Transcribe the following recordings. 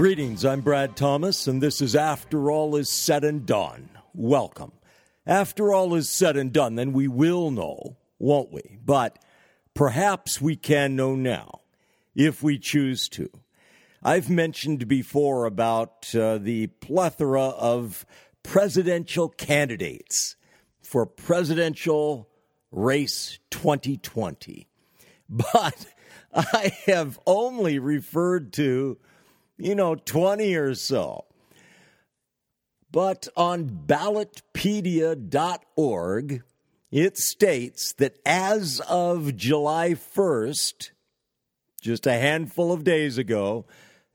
Greetings, I'm Brad Thomas, and this is After All Is Said and Done. Welcome. After all is said and done, then we will know, won't we? But perhaps we can know now, if we choose to. I've mentioned before about uh, the plethora of presidential candidates for presidential race 2020. But I have only referred to, you know, 20 or so. But on ballotpedia.org, it states that as of July 1st, just a handful of days ago,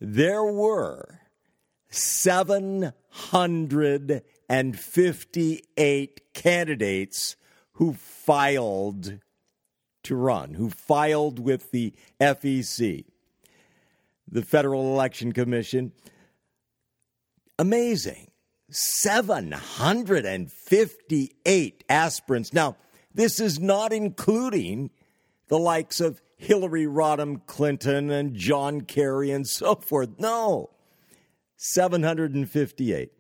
there were 758 candidates who filed to run, who filed with the FEC, the Federal Election Commission. Amazing. 758 aspirants. Now, this is not including the likes of Hillary Rodham Clinton and John Kerry and so forth. No, 758.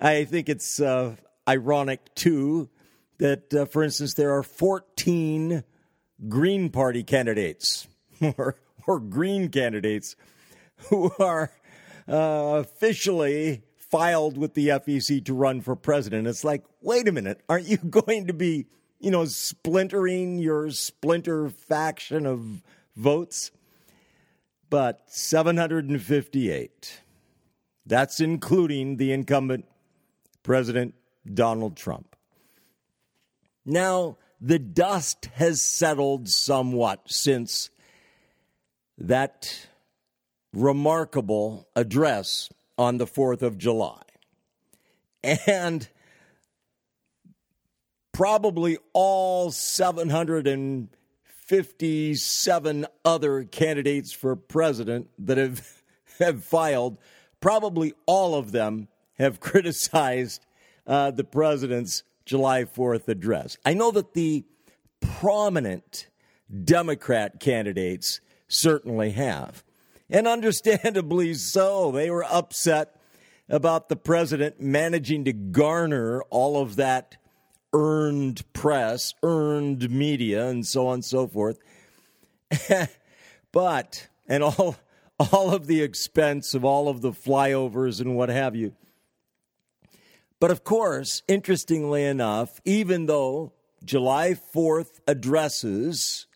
I think it's uh, ironic, too, that, uh, for instance, there are 14 Green Party candidates or, or Green candidates who are uh, officially filed with the FEC to run for president. It's like, wait a minute, aren't you going to be, you know, splintering your splinter faction of votes? But 758. That's including the incumbent President Donald Trump. Now, the dust has settled somewhat since that remarkable address on the 4th of July. And probably all 757 other candidates for president that have, have filed, probably all of them have criticized uh, the president's July 4th address. I know that the prominent Democrat candidates certainly have. And understandably so. They were upset about the president managing to garner all of that earned press, earned media, and so on and so forth. but, and all, all of the expense of all of the flyovers and what have you. But of course, interestingly enough, even though July 4th addresses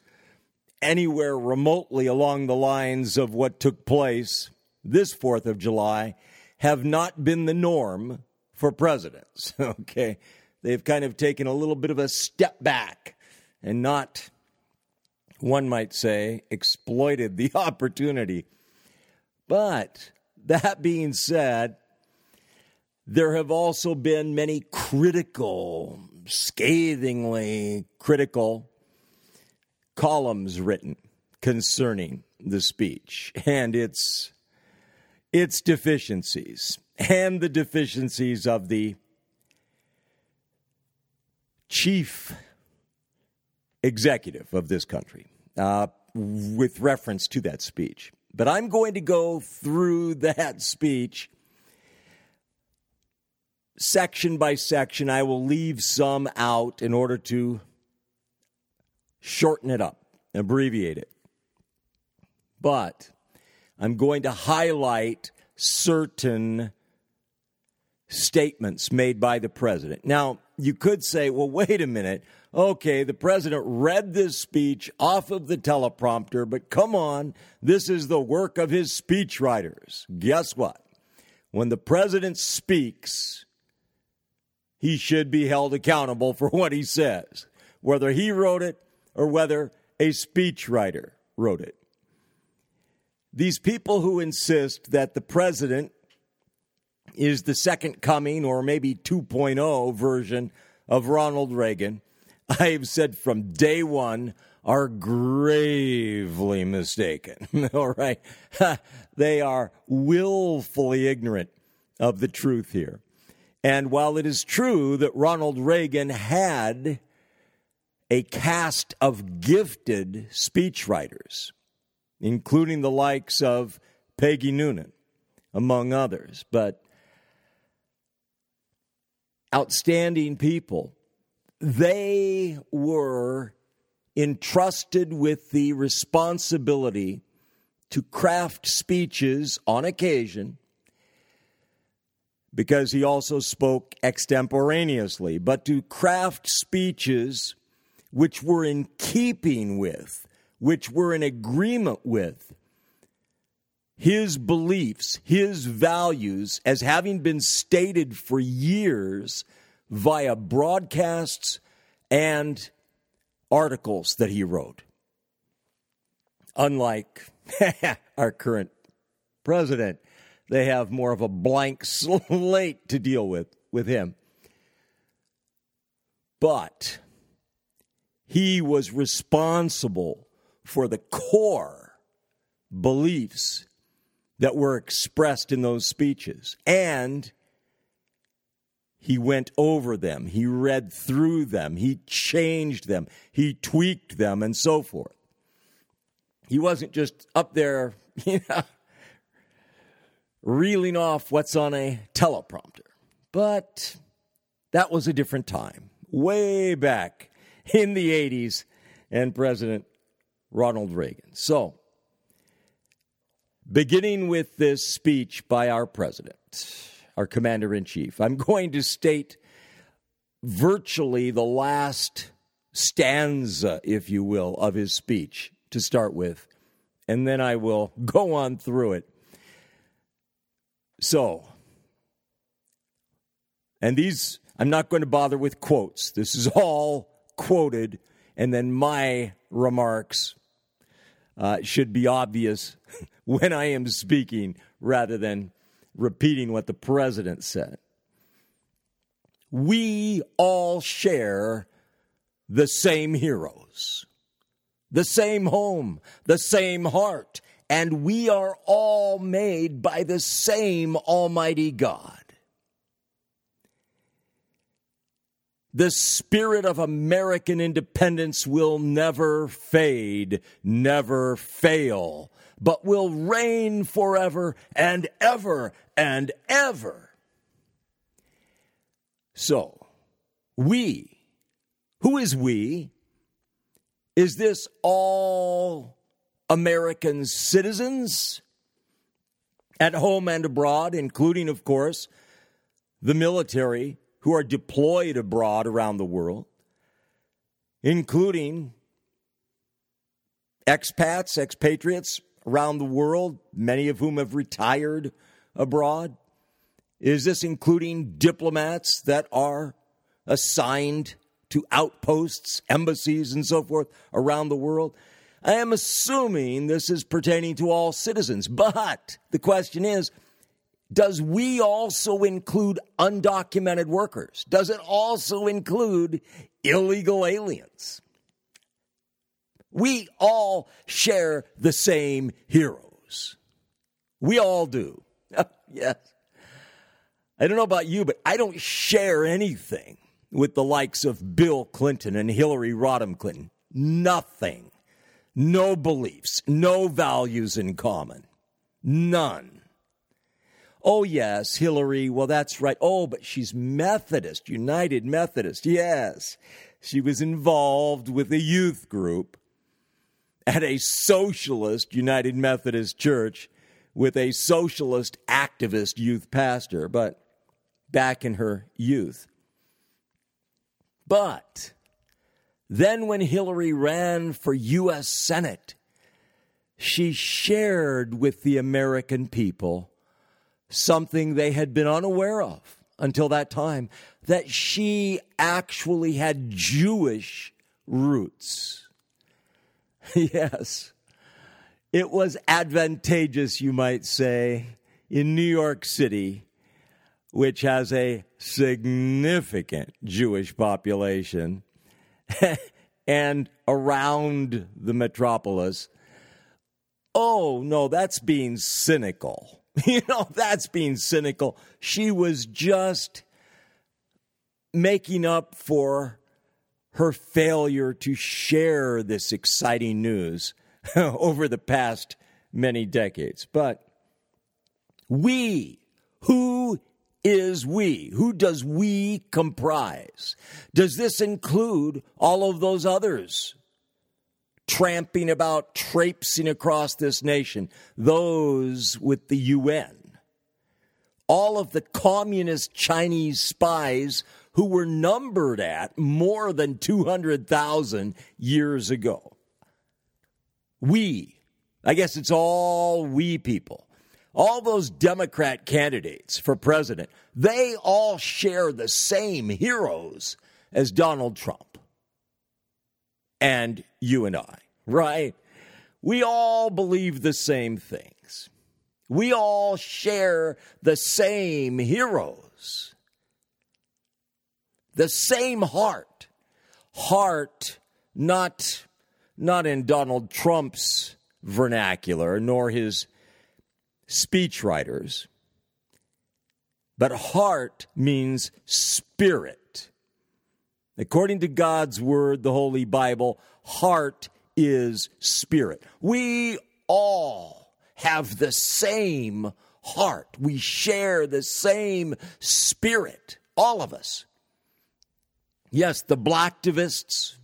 anywhere remotely along the lines of what took place this 4th of July have not been the norm for presidents. Okay. They've kind of taken a little bit of a step back and not, one might say, exploited the opportunity. But that being said, there have also been many critical, scathingly critical columns written concerning the speech and its its deficiencies and the deficiencies of the chief executive of this country uh, with reference to that speech. But I'm going to go through that speech section by section. I will leave some out in order to shorten it up, abbreviate it. But I'm going to highlight certain statements made by the president. Now, you could say, well, wait a minute. Okay, the president read this speech off of the teleprompter, but come on, this is the work of his speechwriters. Guess what? When the president speaks, he should be held accountable for what he says, whether he wrote it or whether a speechwriter wrote it. These people who insist that the president is the second coming or maybe 2.0 version of Ronald Reagan, I've said from day one, are gravely mistaken. All right. they are willfully ignorant of the truth here. And while it is true that Ronald Reagan had a cast of gifted speechwriters, including the likes of Peggy Noonan, among others, but outstanding people. They were entrusted with the responsibility to craft speeches on occasion because he also spoke extemporaneously, but to craft speeches which were in keeping with, which were in agreement with his beliefs, his values, as having been stated for years via broadcasts and articles that he wrote. Unlike our current president, they have more of a blank slate to deal with with him. But he was responsible for the core beliefs that were expressed in those speeches. And he went over them, he read through them, he changed them, he tweaked them, and so forth. He wasn't just up there, you know, reeling off what's on a teleprompter. But that was a different time, way back in the 80s and President Ronald Reagan. So, beginning with this speech by our president, our commander in chief, I'm going to state virtually the last stanza, if you will, of his speech to start with, and then I will go on through it so, and these, I'm not going to bother with quotes. This is all quoted, and then my remarks uh, should be obvious when I am speaking rather than repeating what the president said. We all share the same heroes, the same home, the same heart, and we are all made by the same Almighty God. The spirit of American independence will never fade, never fail, but will reign forever and ever and ever. So, we, who is we? Is this all American citizens at home and abroad, including, of course, the military who are deployed abroad around the world, including expats, expatriates around the world, many of whom have retired abroad? Is this including diplomats that are assigned to outposts, embassies, and so forth around the world? I am assuming this is pertaining to all citizens, but the question is does we also include undocumented workers? Does it also include illegal aliens? We all share the same heroes. We all do. yes. I don't know about you, but I don't share anything with the likes of Bill Clinton and Hillary Rodham Clinton. Nothing no beliefs, no values in common. None. Oh, yes, Hillary. Well, that's right. Oh, but she's Methodist, United Methodist. Yes. She was involved with a youth group at a socialist United Methodist church with a socialist activist youth pastor, but back in her youth. But then, when Hillary ran for U.S. Senate, she shared with the American people something they had been unaware of until that time that she actually had Jewish roots. yes, it was advantageous, you might say, in New York City, which has a significant Jewish population and around the metropolis. Oh, no, that's being cynical. You know, that's being cynical. She was just making up for her failure to share this exciting news over the past many decades. But We. Who is we? Who does we comprise? Does this include all of those others tramping about, traipsing across this nation? Those with the UN? All of the communist Chinese spies who were numbered at more than 200,000 years ago. We. I guess it's all we people all those Democrat candidates for president, they all share the same heroes as Donald Trump and you and I, right? We all believe the same things. We all share the same heroes, the same heart. Heart, not, not in Donald Trump's vernacular, nor his speechwriters. But heart means spirit. According to God's word, the Holy Bible, heart is spirit. We all have the same heart. We share the same spirit, all of us. Yes, the blacktivists,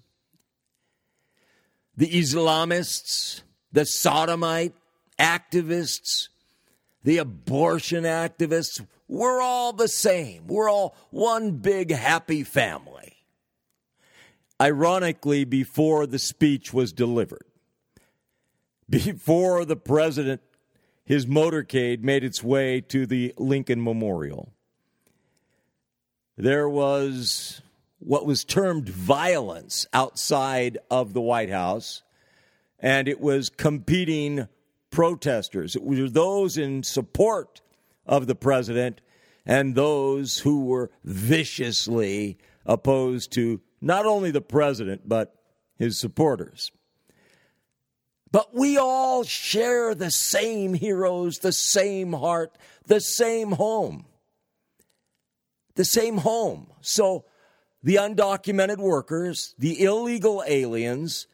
the Islamists, the sodomite activists, the abortion activists, we're all the same. We're all one big happy family. Ironically, before the speech was delivered, before the president, his motorcade made its way to the Lincoln Memorial, there was what was termed violence outside of the White House, and it was competing protesters. It were those in support of the president and those who were viciously opposed to not only the president, but his supporters. But we all share the same heroes, the same heart, the same home. The same home. So the undocumented workers, the illegal aliens,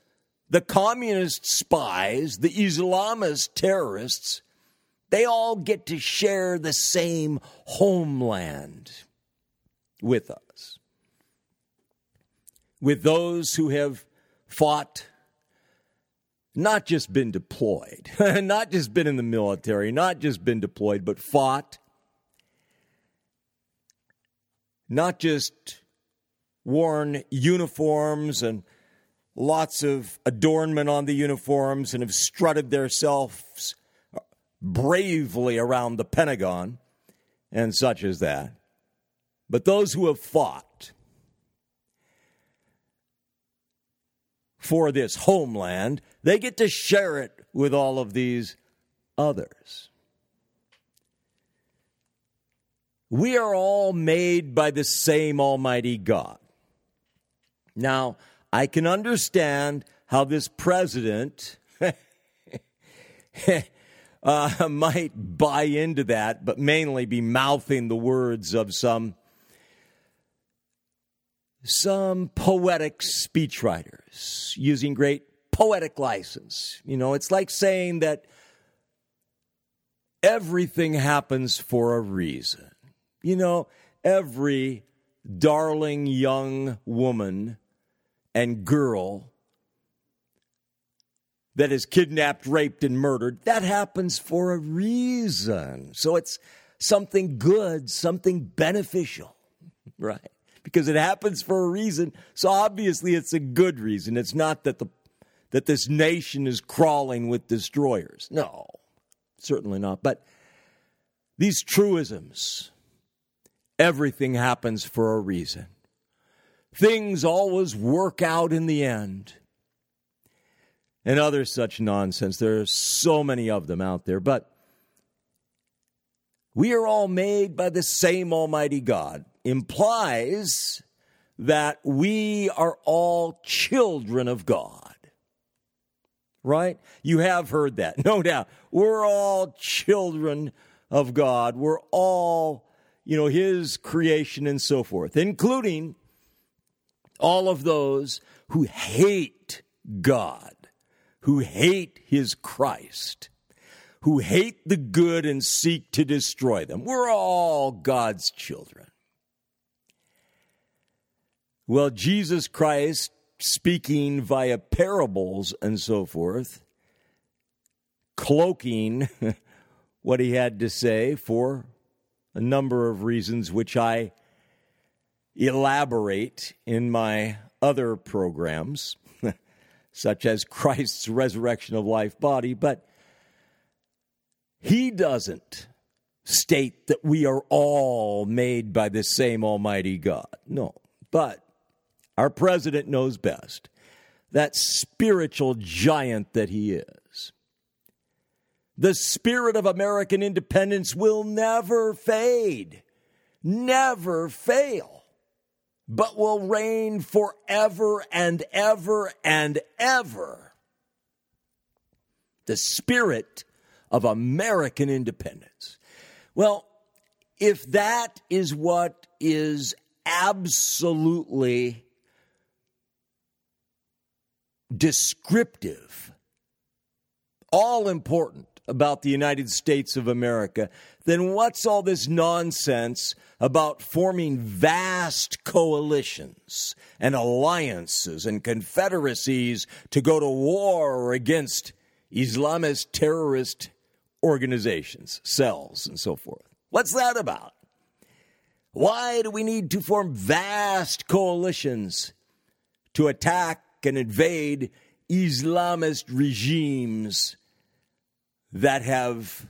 the communist spies, the Islamist terrorists, they all get to share the same homeland with us. With those who have fought, not just been deployed, not just been in the military, not just been deployed, but fought, not just worn uniforms and lots of adornment on the uniforms and have strutted themselves bravely around the Pentagon and such as that. But those who have fought for this homeland, they get to share it with all of these others. We are all made by the same Almighty God. Now, I can understand how this president uh, might buy into that, but mainly be mouthing the words of some some poetic speechwriters using great poetic license. You know, it's like saying that everything happens for a reason. You know, every darling young woman and girl that is kidnapped, raped, and murdered, that happens for a reason. So it's something good, something beneficial, right? Because it happens for a reason. So obviously it's a good reason. It's not that the that this nation is crawling with destroyers. No, certainly not. But these truisms, everything happens for a reason. Things always work out in the end. And other such nonsense. There are so many of them out there. But we are all made by the same Almighty God implies that we are all children of God. Right? You have heard that, no doubt. We're all children of God. We're all, you know, His creation and so forth, including all of those who hate God, who hate his Christ, who hate the good and seek to destroy them. We're all God's children. Well, Jesus Christ, speaking via parables and so forth, cloaking what he had to say for a number of reasons, which I elaborate in my other programs, such as Christ's resurrection of life body, but he doesn't state that we are all made by the same Almighty God. No. But our president knows best. That spiritual giant that he is. The spirit of American independence will never fade, never fail, but will reign forever and ever and ever. The spirit of American independence. Well, if that is what is absolutely descriptive, all important about the United States of America, then what's all this nonsense about forming vast coalitions and alliances and confederacies to go to war against Islamist terrorist organizations, cells, and so forth? What's that about? Why do we need to form vast coalitions to attack and invade Islamist regimes that have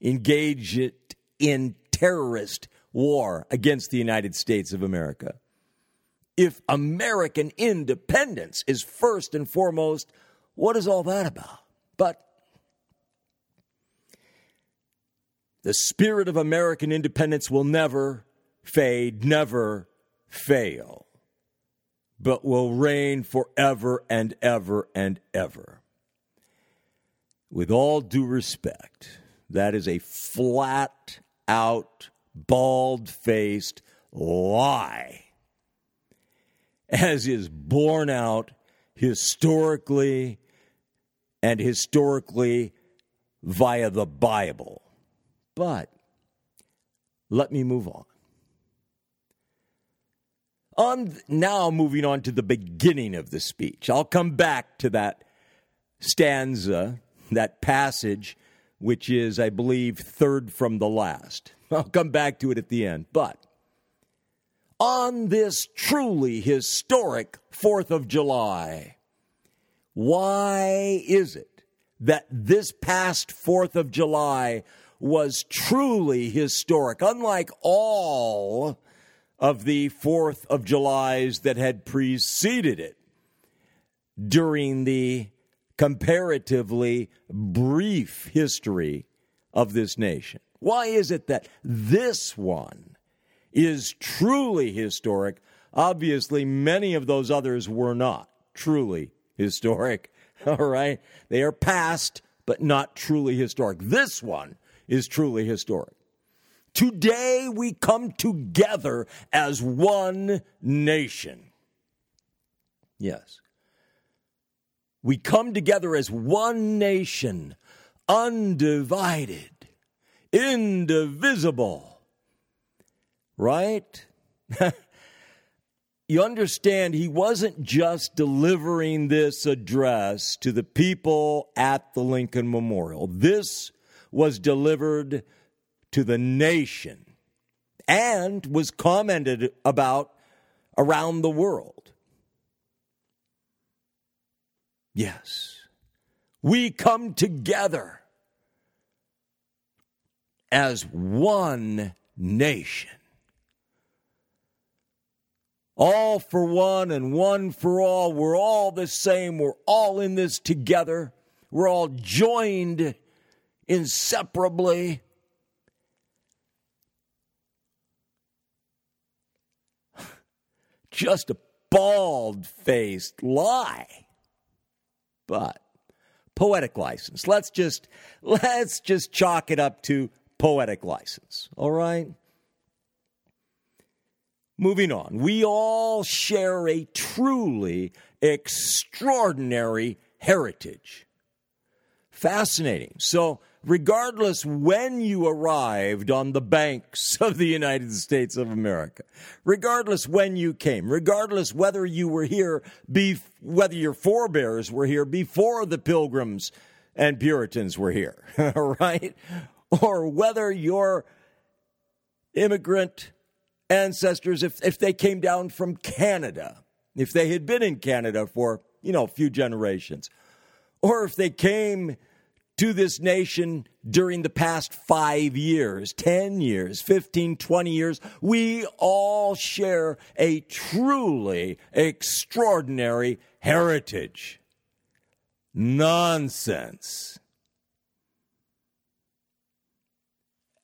engaged in terrorist war against the United States of America. If American independence is first and foremost, what is all that about? But the spirit of American independence will never fade, never fail but will reign forever and ever and ever. With all due respect, that is a flat out, bald faced lie, as is borne out historically and historically via the Bible. But let me move on. On now moving on to the beginning of the speech. I'll come back to that stanza, that passage, which is, I believe, third from the last. I'll come back to it at the end. But on this truly historic 4th of July, why is it that this past 4th of July was truly historic, unlike all of the 4th of Julys that had preceded it during the comparatively brief history of this nation. Why is it that this one is truly historic? Obviously, many of those others were not truly historic. All right? They are past, but not truly historic. This one is truly historic. Today we come together as one nation. Yes. We come together as one nation, undivided, indivisible. Right? you understand, he wasn't just delivering this address to the people at the Lincoln Memorial. This was delivered to the nation and was commented about around the world. Yes, we come together as one nation. All for one and one for all. We're all the same. We're all in this together. We're all joined inseparably just a bald faced lie. But poetic license. Let's just let's just chalk it up to poetic license. All right? Moving on. We all share a truly extraordinary heritage. Fascinating. So, regardless when you arrived on the banks of the United States of America, regardless when you came, regardless whether you were here, whether your forebears were here before the Pilgrims and Puritans were here, right? Or whether your immigrant ancestors, if, if they came down from Canada, if they had been in Canada for, you know, a few generations, or if they came to this nation during the past five years, 10 years, 15, 20 years, we all share a truly extraordinary heritage. Nonsense.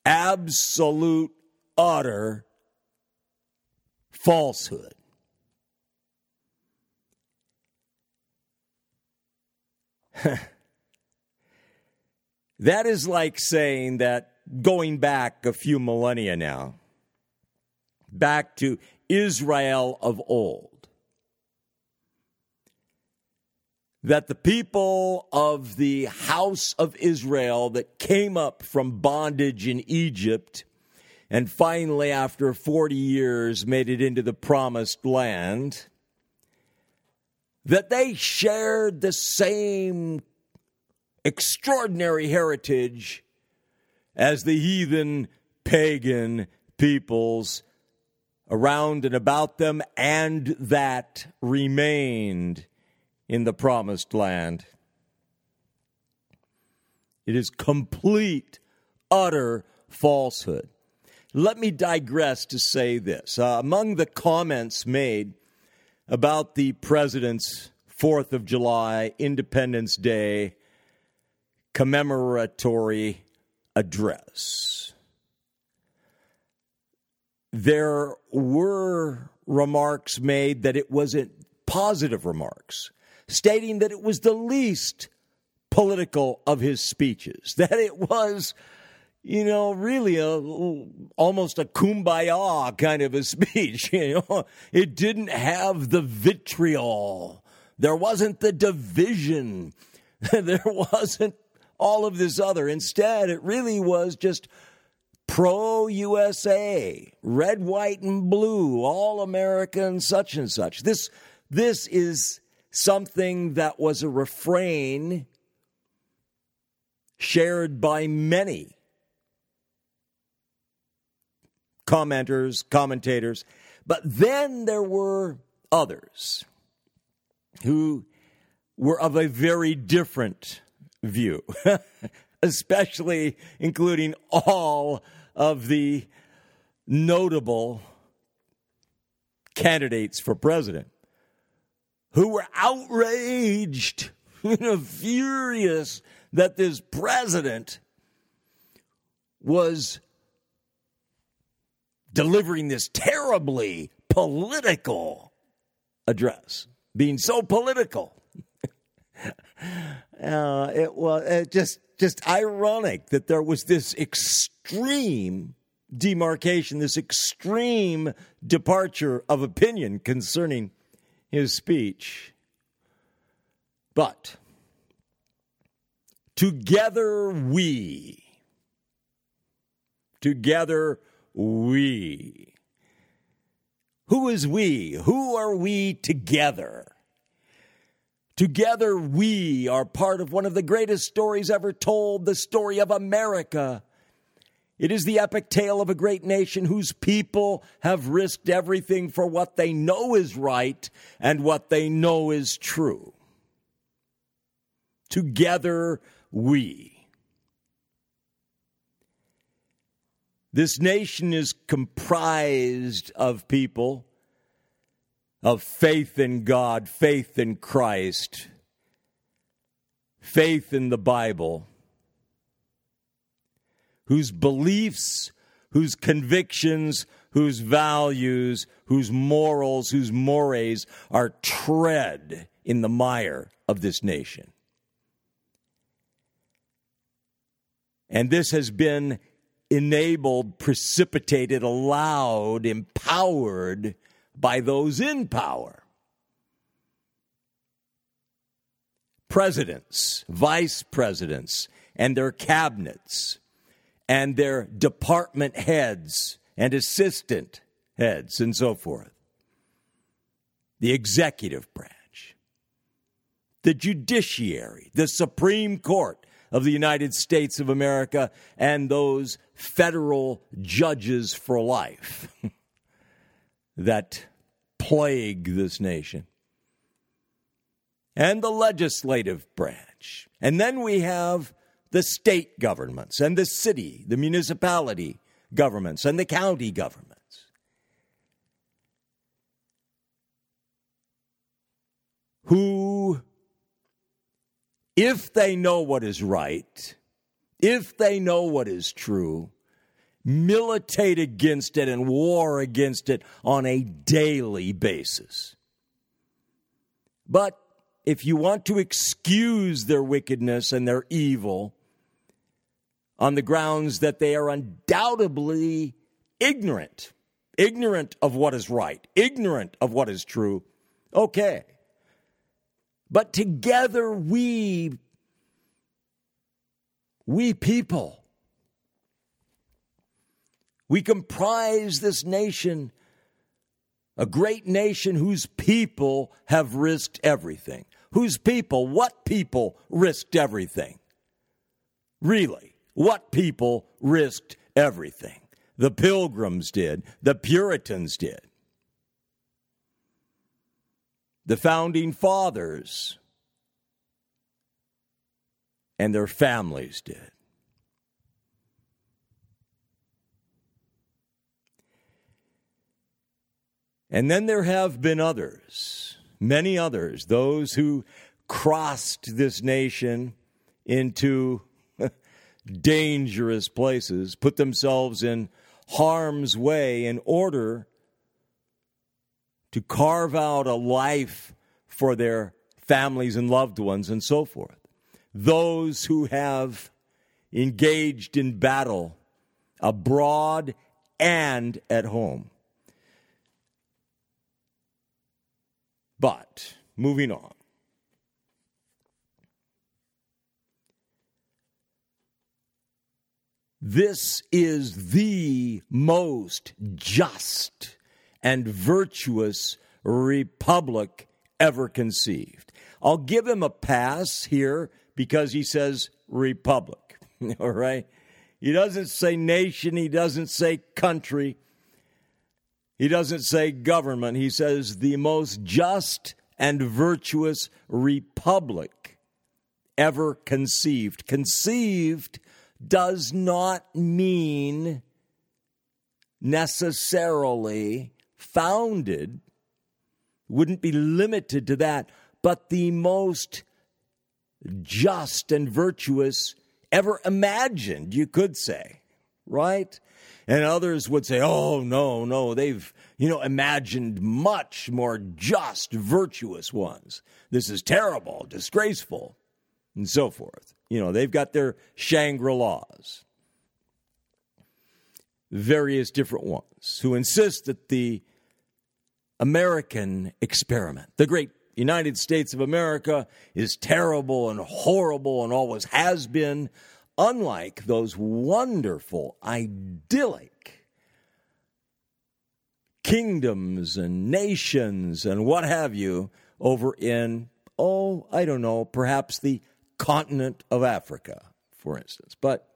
Absolute, utter falsehood. that is like saying that going back a few millennia now, back to Israel of old, that the people of the house of Israel that came up from bondage in Egypt and finally, after 40 years, made it into the promised land, that they shared the same extraordinary heritage as the heathen pagan peoples around and about them, and that remained in the promised land. It is complete, utter falsehood. Let me digress to say this. Uh, among the comments made about the president's 4th of July, Independence Day commemoratory address, there were remarks made that it wasn't positive remarks, stating that it was the least political of his speeches, that it was you know, really a almost a kumbaya kind of a speech. You know, it didn't have the vitriol. There wasn't the division. there wasn't all of this other. Instead, it really was just pro USA, red, white, and blue, all American, such and such. This this is something that was a refrain shared by many commenters, commentators. But then there were others who were of a very different view, especially including all of the notable candidates for president who were outraged, you know, furious that this president was delivering this terribly political address, being so political. Uh, it was it just just ironic that there was this extreme demarcation, this extreme departure of opinion concerning his speech. But together we, together we. Who is we? Who are we together? Together, we are part of one of the greatest stories ever told the story of America. It is the epic tale of a great nation whose people have risked everything for what they know is right and what they know is true. Together, we. This nation is comprised of people of faith in God, faith in Christ, faith in the Bible, whose beliefs, whose convictions, whose values, whose morals, whose mores are tread in the mire of this nation. And this has been enabled, precipitated, allowed, empowered by those in power. Presidents, vice presidents, and their cabinets and their department heads and assistant heads and so forth. The executive branch, the judiciary, the Supreme Court of the United States of America, and those federal judges for life that plague this nation and the legislative branch. And then we have the state governments and the city, the municipality governments and the county governments. Who, if they know what is right, if they know what is true, militate against it and war against it on a daily basis. But if you want to excuse their wickedness and their evil on the grounds that they are undoubtedly ignorant, ignorant of what is right, ignorant of what is true, okay. But together we, we people, we comprise this nation a great nation whose people have risked everything. Whose people, what people risked everything? Really, what people risked everything? The Pilgrims did, the Puritans did, the founding fathers and their families did. And then there have been others, many others, those who crossed this nation into dangerous places, put themselves in harm's way in order to carve out a life for their families and loved ones and so forth. Those who have engaged in battle abroad and at home. But moving on. This is the most just and virtuous republic ever conceived. I'll give him a pass here because he says republic. All right? He doesn't say nation, he doesn't say country. He doesn't say government, he says the most just and virtuous republic ever conceived. Conceived does not mean necessarily founded, wouldn't be limited to that, but the most just and virtuous ever imagined, you could say, right? And others would say, oh, no, no, they've, you know, imagined much more just, virtuous ones. This is terrible, disgraceful, and so forth. You know, they've got their Shangri La's, various different ones who insist that the American experiment, the great United States of America, is terrible and horrible and always has been unlike those wonderful, idyllic kingdoms and nations and what have you over in, oh, I don't know, perhaps the continent of Africa, for instance. But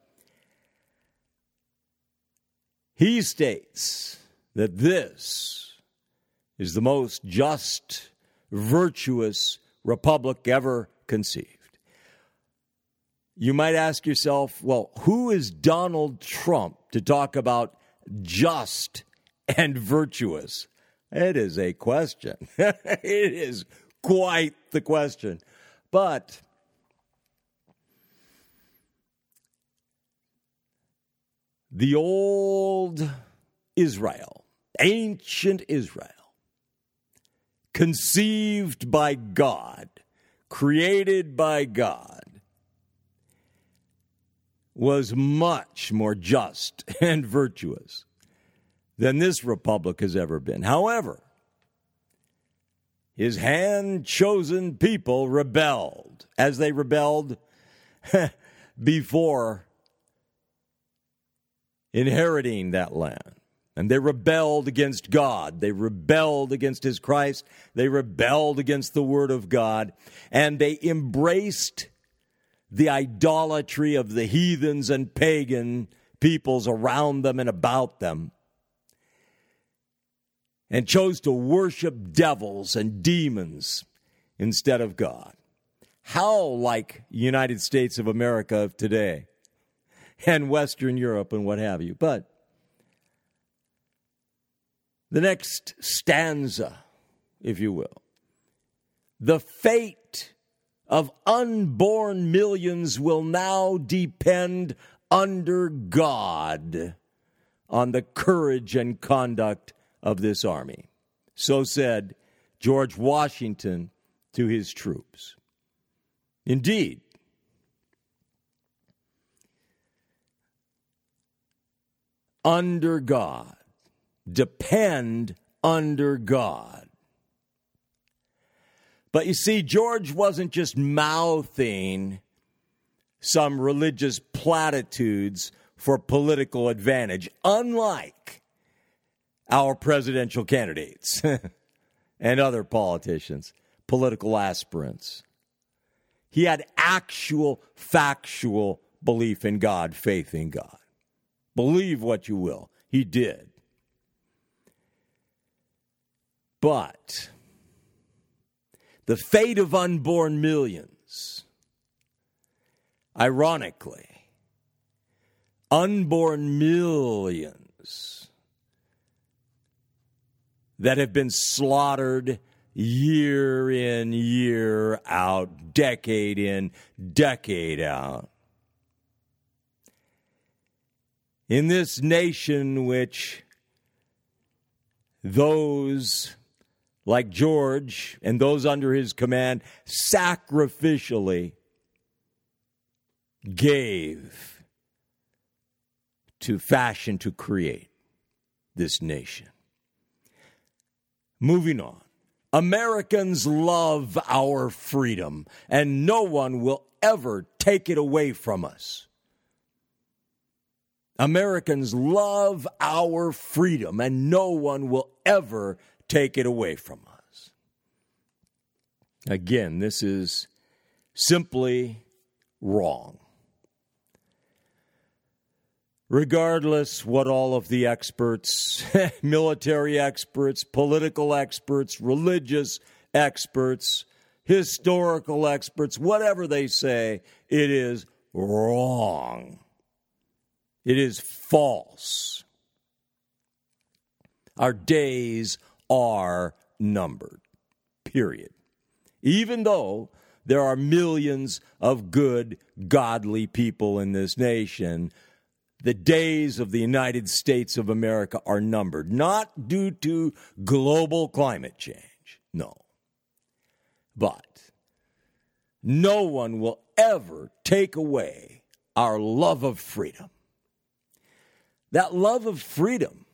he states that this is the most just, virtuous republic ever conceived. You might ask yourself, well, who is Donald Trump to talk about just and virtuous? It is a question. it is quite the question. But the old Israel, ancient Israel, conceived by God, created by God, was much more just and virtuous than this republic has ever been. However, his hand chosen people rebelled. As they rebelled, before inheriting that land. And they rebelled against God. They rebelled against His Christ. They rebelled against the Word of God. And they embraced the idolatry of the heathens and pagan peoples around them and about them. And chose to worship devils and demons instead of God. How like United States of America of today and Western Europe and what have you. But the next stanza, if you will. The fate of unborn millions will now depend under God on the courage and conduct of this army. So said George Washington to his troops. Indeed, under God depend under God. But you see, George wasn't just mouthing some religious platitudes for political advantage, unlike our presidential candidates and other politicians, political aspirants. He had actual, factual belief in God, faith in God. Believe what you will. He did. But the fate of unborn millions, ironically, unborn millions that have been slaughtered year in, year out, decade in, decade out. In this nation, which those like George and those under his command sacrificially gave to fashion, to create this nation. Moving on. Americans love our freedom, and no one will ever take it away from us. Americans love our freedom, and no one will ever take it away from us. Again, this is simply wrong. Regardless what all of the experts, military experts, political experts, religious experts, historical experts, whatever they say, it is wrong. It is false. Our days are numbered. Period. Even though there are millions of good, godly people in this nation, the days of the United States of America are numbered, not due to global climate change, no. But no one will ever take away our love of freedom. That love of freedom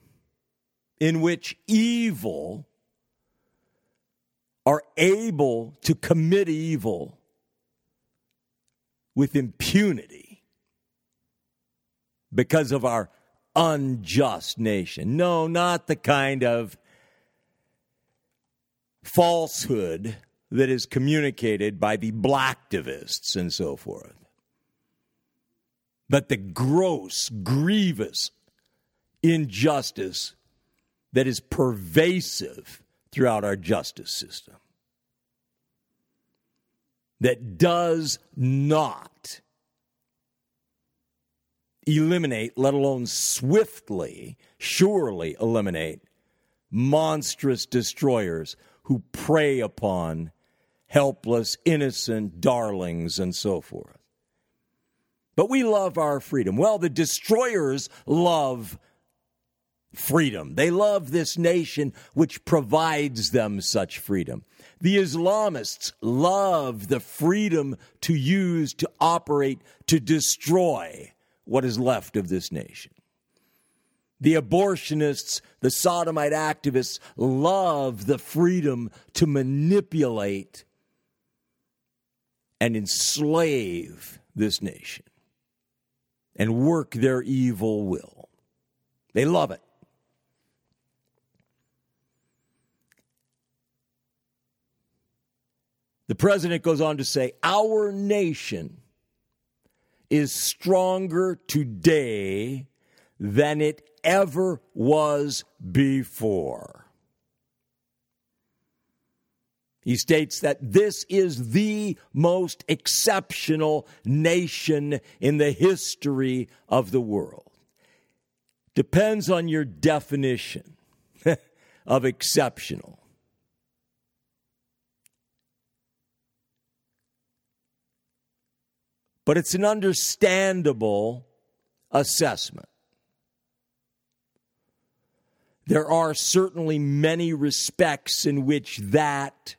in which evil are able to commit evil with impunity because of our unjust nation. No, not the kind of falsehood that is communicated by the blacktivists and so forth, but the gross, grievous injustice that is pervasive throughout our justice system, that does not eliminate, let alone swiftly, surely eliminate, monstrous destroyers who prey upon helpless, innocent darlings and so forth. But we love our freedom. Well, the destroyers love freedom. They love this nation which provides them such freedom. The Islamists love the freedom to use, to operate, to destroy what is left of this nation. The abortionists, the sodomite activists love the freedom to manipulate and enslave this nation. and work their evil will. They love it. The president goes on to say, Our nation is stronger today than it ever was before. He states that this is the most exceptional nation in the history of the world. Depends on your definition of exceptional. But it's an understandable assessment. There are certainly many respects in which that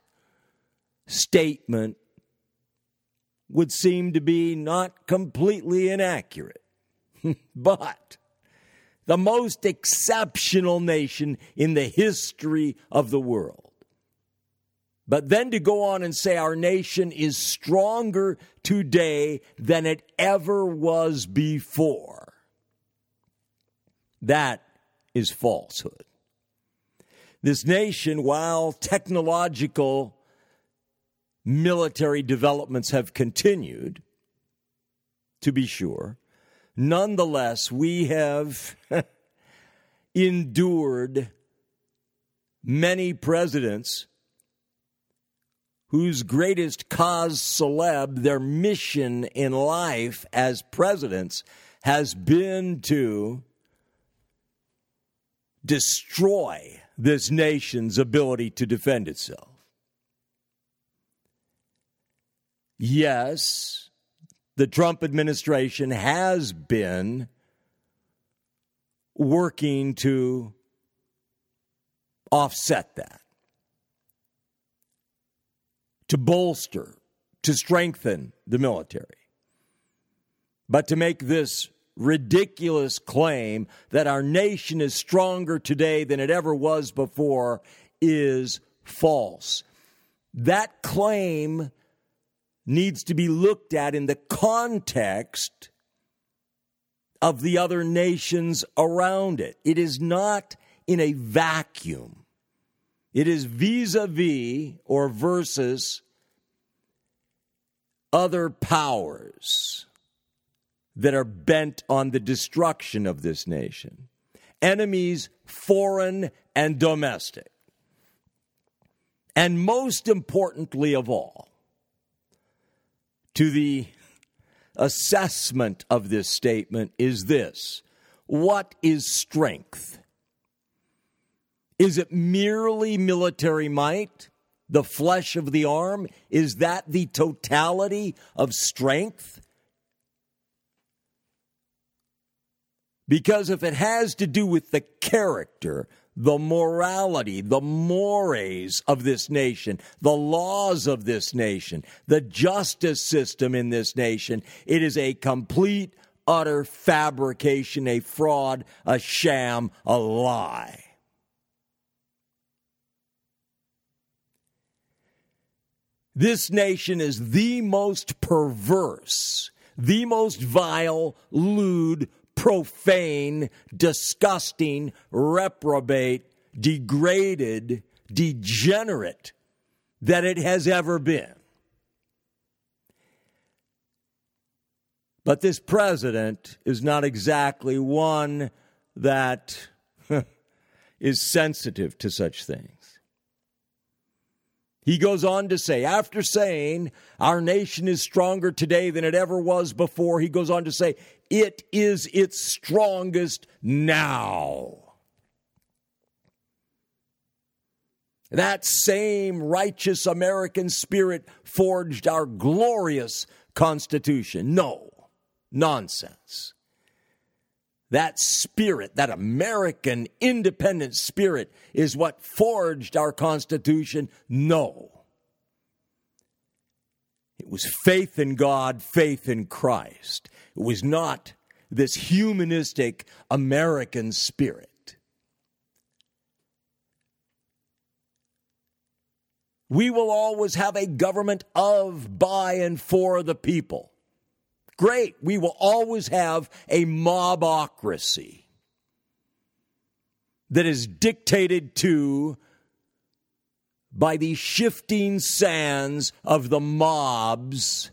statement would seem to be not completely inaccurate. but the most exceptional nation in the history of the world. But then to go on and say our nation is stronger today than it ever was before, that is falsehood. This nation, while technological military developments have continued, to be sure, nonetheless, we have endured many presidents whose greatest cause celeb, their mission in life as presidents, has been to destroy this nation's ability to defend itself. Yes, the Trump administration has been working to offset that, to bolster, to strengthen the military. But to make this ridiculous claim that our nation is stronger today than it ever was before is false. That claim needs to be looked at in the context of the other nations around it. It is not in a vacuum. It is vis a vis or versus other powers that are bent on the destruction of this nation. Enemies, foreign and domestic. And most importantly of all, to the assessment of this statement is this What is strength? Is it merely military might? The flesh of the arm? Is that the totality of strength? Because if it has to do with the character, the morality, the mores of this nation, the laws of this nation, the justice system in this nation, it is a complete, utter fabrication, a fraud, a sham, a lie. This nation is the most perverse, the most vile, lewd, profane, disgusting, reprobate, degraded, degenerate that it has ever been. But this president is not exactly one that is sensitive to such things. He goes on to say, after saying, Our nation is stronger today than it ever was before, he goes on to say, It is its strongest now. That same righteous American spirit forged our glorious Constitution. No, nonsense that spirit, that American independent spirit, is what forged our Constitution? No. It was faith in God, faith in Christ. It was not this humanistic American spirit. We will always have a government of, by, and for the people. Great. We will always have a mobocracy that is dictated to by the shifting sands of the mobs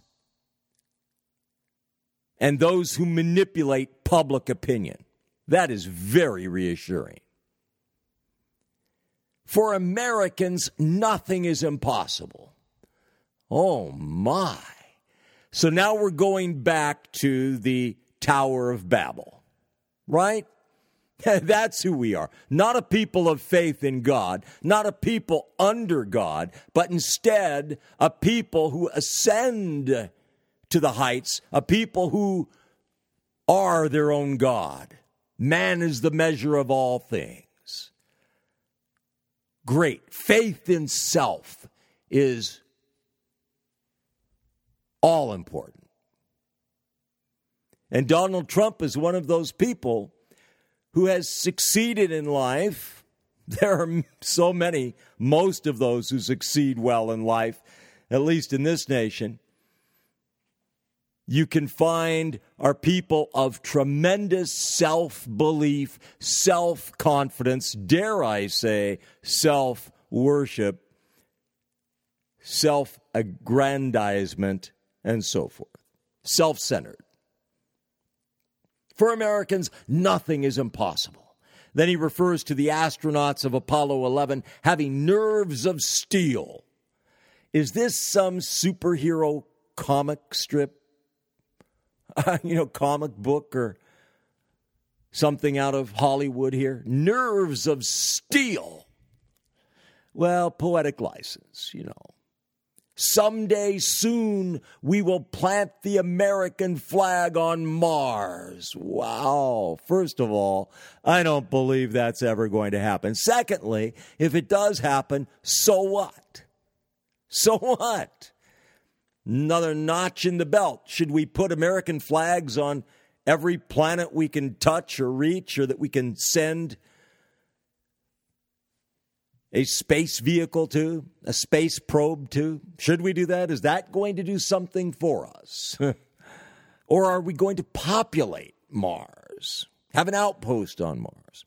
and those who manipulate public opinion. That is very reassuring. For Americans, nothing is impossible. Oh my. So now we're going back to the Tower of Babel, right? That's who we are. Not a people of faith in God, not a people under God, but instead a people who ascend to the heights, a people who are their own God. Man is the measure of all things. Great. Faith in self is all important. And Donald Trump is one of those people who has succeeded in life. There are so many, most of those who succeed well in life, at least in this nation. You can find are people of tremendous self belief, self confidence, dare I say, self worship, self aggrandizement, and so forth. Self centered. For Americans, nothing is impossible. Then he refers to the astronauts of Apollo 11 having nerves of steel. Is this some superhero comic strip? you know, comic book or something out of Hollywood here? Nerves of steel. Well, poetic license, you know. Someday soon we will plant the American flag on Mars. Wow. First of all, I don't believe that's ever going to happen. Secondly, if it does happen, so what? So what? Another notch in the belt. Should we put American flags on every planet we can touch or reach or that we can send a space vehicle to, a space probe to? Should we do that? Is that going to do something for us? or are we going to populate Mars, have an outpost on Mars?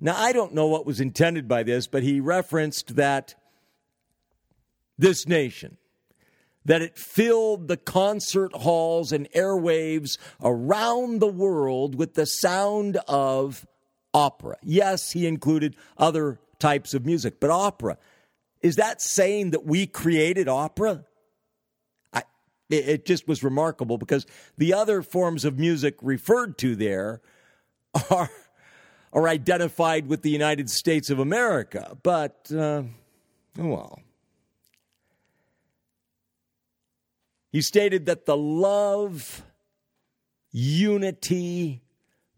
Now, I don't know what was intended by this, but he referenced that this nation, that it filled the concert halls and airwaves around the world with the sound of opera. Yes, he included other types of music, but opera. Is that saying that we created opera? I, it, just was remarkable because the other forms of music referred to there are are identified with the United States of America. But, uh, well. He stated that the love, unity,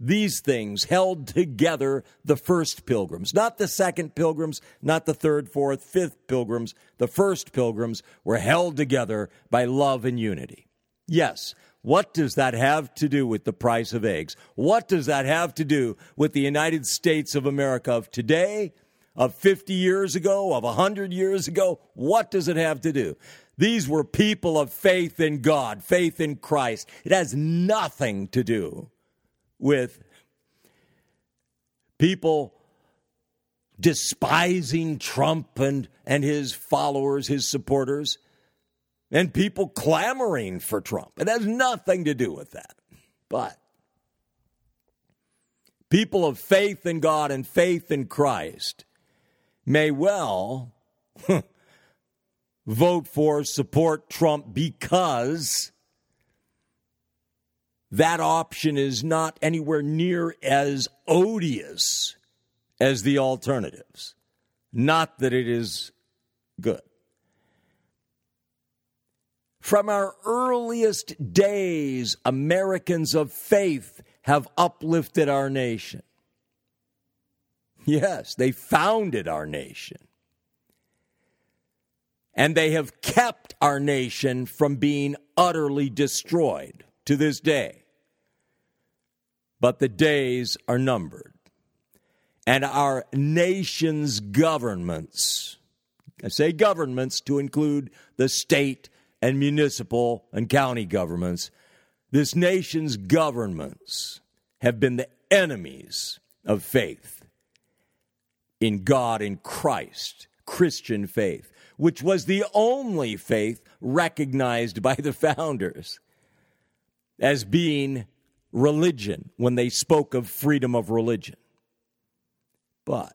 these things held together the first pilgrims, not the second pilgrims, not the third, fourth, fifth pilgrims. The first pilgrims were held together by love and unity. Yes, what does that have to do with the price of eggs? What does that have to do with the United States of America of today, of 50 years ago, of 100 years ago? What does it have to do? These were people of faith in God, faith in Christ. It has nothing to do with people despising Trump and, and his followers, his supporters, and people clamoring for Trump. It has nothing to do with that. But people of faith in God and faith in Christ may well vote for, support Trump because that option is not anywhere near as odious as the alternatives. Not that it is good. From our earliest days, Americans of faith have uplifted our nation. Yes, they founded our nation. And they have kept our nation from being utterly destroyed to this day but the days are numbered. And our nation's governments, I say governments to include the state and municipal and county governments, this nation's governments have been the enemies of faith in God in Christ, Christian faith, which was the only faith recognized by the founders as being religion when they spoke of freedom of religion. But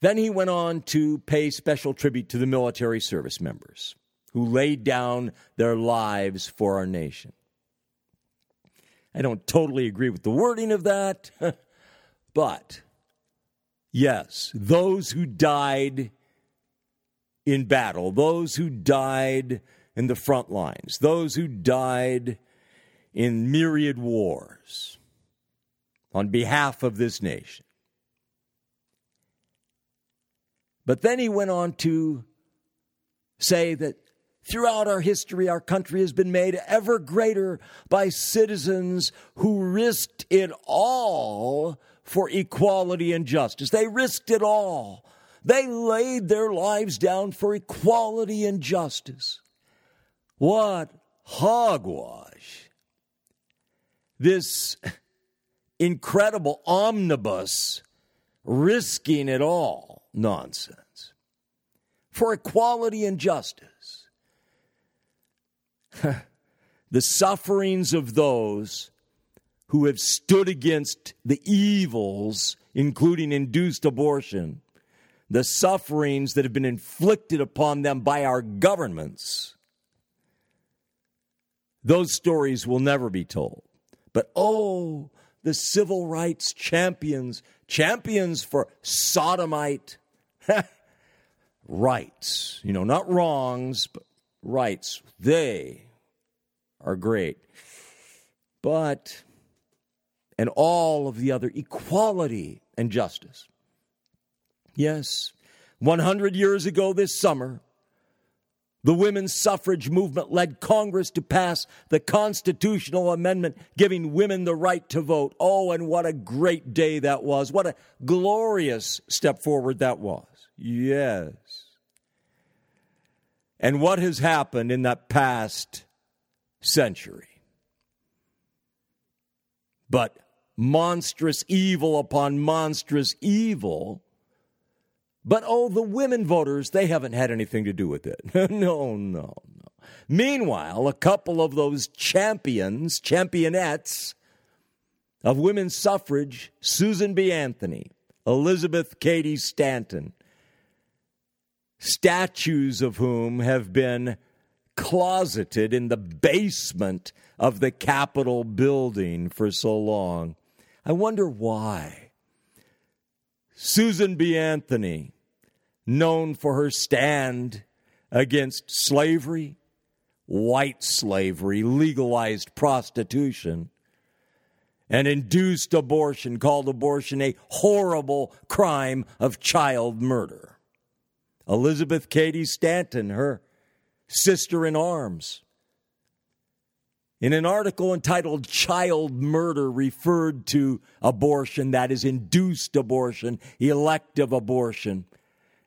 then he went on to pay special tribute to the military service members who laid down their lives for our nation. I don't totally agree with the wording of that, but yes, those who died in battle, those who died in the front lines, those who died in myriad wars on behalf of this nation. But then he went on to say that Throughout our history, our country has been made ever greater by citizens who risked it all for equality and justice. They risked it all. They laid their lives down for equality and justice. What hogwash. This incredible omnibus risking it all nonsense for equality and justice. the sufferings of those who have stood against the evils, including induced abortion, the sufferings that have been inflicted upon them by our governments, those stories will never be told. But oh, the civil rights champions, champions for sodomite rights, you know, not wrongs, but rights. They are great. But, and all of the other equality and justice. Yes, 100 years ago this summer, the women's suffrage movement led Congress to pass the constitutional amendment giving women the right to vote. Oh, and what a great day that was. What a glorious step forward that was. Yes. And what has happened in that past century. But monstrous evil upon monstrous evil. But oh, the women voters, they haven't had anything to do with it. no, no, no. Meanwhile, a couple of those champions, championettes of women's suffrage, Susan B. Anthony, Elizabeth Cady Stanton, statues of whom have been closeted in the basement of the Capitol building for so long. I wonder why. Susan B. Anthony, known for her stand against slavery, white slavery, legalized prostitution, and induced abortion, called abortion a horrible crime of child murder. Elizabeth Cady Stanton, her sister in arms. In an article entitled Child Murder, referred to abortion, that is, induced abortion, elective abortion,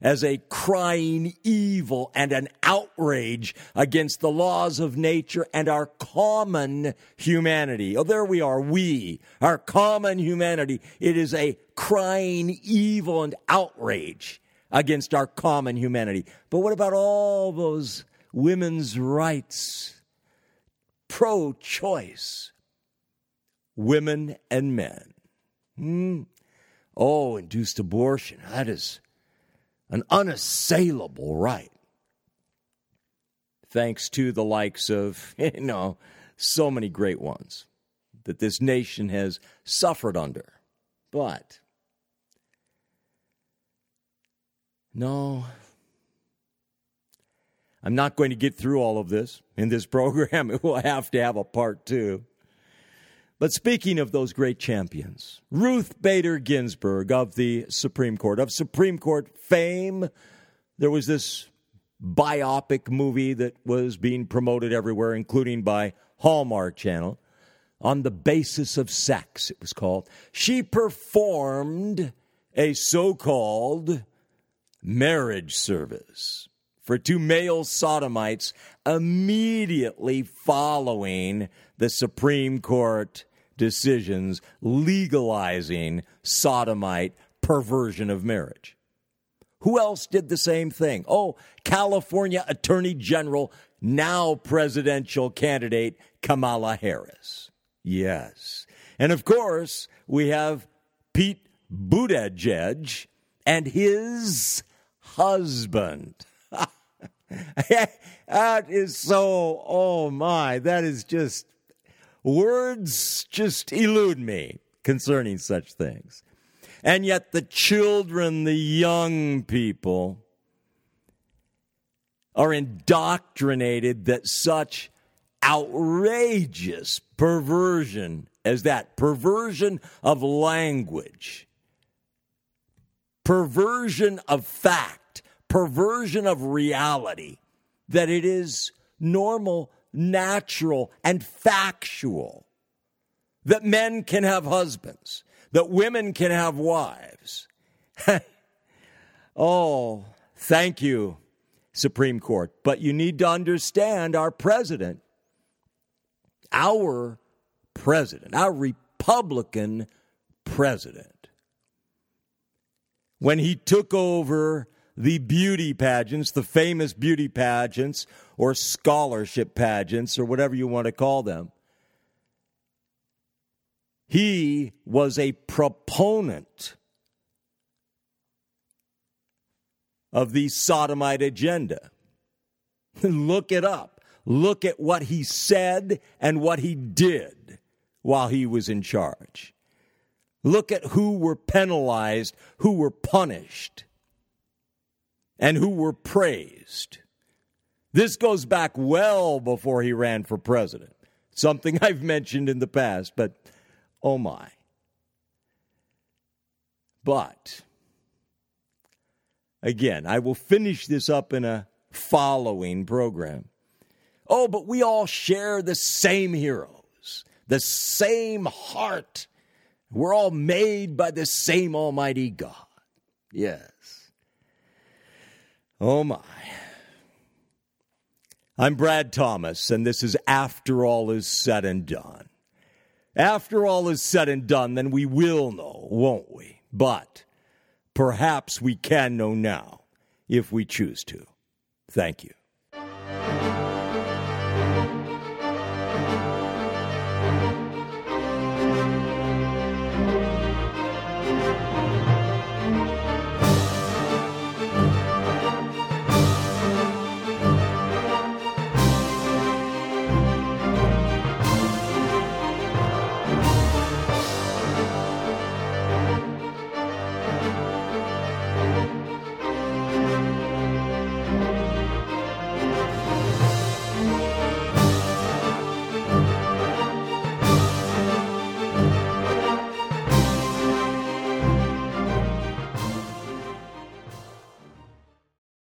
as a crying evil and an outrage against the laws of nature and our common humanity. Oh, there we are, we, our common humanity. It is a crying evil and outrage against our common humanity. But what about all those women's rights, pro choice, women and men. Hmm? Oh, induced abortion, that is an unassailable right. Thanks to the likes of, you know, so many great ones that this nation has suffered under. But, no, I'm not going to get through all of this in this program. It will have to have a part two. But speaking of those great champions, Ruth Bader Ginsburg of the Supreme Court, of Supreme Court fame, there was this biopic movie that was being promoted everywhere, including by Hallmark Channel, on the basis of sex, it was called. She performed a so called marriage service for two male sodomites immediately following the Supreme Court decisions legalizing sodomite perversion of marriage. Who else did the same thing? Oh, California Attorney General, now presidential candidate Kamala Harris. Yes. And of course, we have Pete Buttigieg and his husband. that is so, oh my, that is just, words just elude me concerning such things. And yet, the children, the young people, are indoctrinated that such outrageous perversion as that perversion of language, perversion of fact, perversion of reality, that it is normal, natural, and factual that men can have husbands, that women can have wives. oh, thank you, Supreme Court. But you need to understand our president, our president, our Republican president, when he took over the beauty pageants, the famous beauty pageants or scholarship pageants or whatever you want to call them, he was a proponent of the sodomite agenda. Look it up. Look at what he said and what he did while he was in charge. Look at who were penalized, who were punished, and who were praised. This goes back well before he ran for president, something I've mentioned in the past, but Oh my. But, again, I will finish this up in a following program. Oh, but we all share the same heroes, the same heart. We're all made by the same Almighty God. Yes. Oh my. I'm Brad Thomas, and this is After All Is Said and Done. After all is said and done, then we will know, won't we? But perhaps we can know now if we choose to. Thank you.